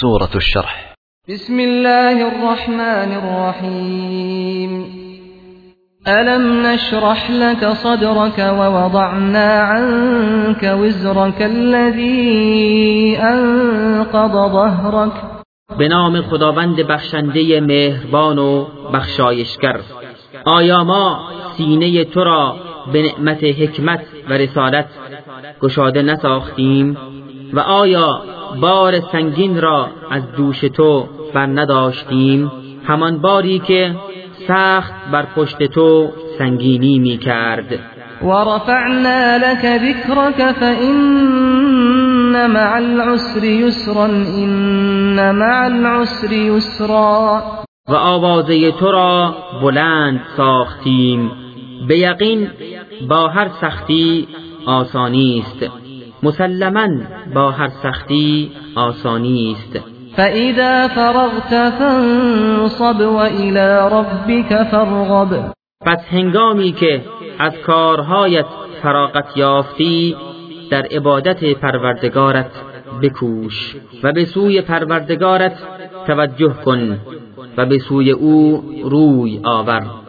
سورة الشرح. بسم الله الرحمن الرحيم. ألم نشرح لك صدرك ووضعنا عنك وزرك الذي أنقض ظهرك؟ به نام خداوند بخشنده مهربان و بخشایشگر. آیا ما سینه تو را به نعمت حکمت و رسالت گشاده نساختیم؟ و آیا بار سنگین را از دوش تو بر نداشتیم همان باری که سخت بر پشت تو سنگینی می کرد و رفعنا لك ذکرك فإن مع العسر يسرا إن مع العسر يسرا. و آوازه تو را بلند ساختیم. به یقین با هر سختی آسانی است. مسلما با هر سختی آسانی است. فاذا فرغت فانصب والى ربك فارغب. پس هنگامی که از کارهایت فراغت یافتی در عبادت پروردگارت بکوش و به سوی پروردگارت توجه کن و به سوی او روی آور.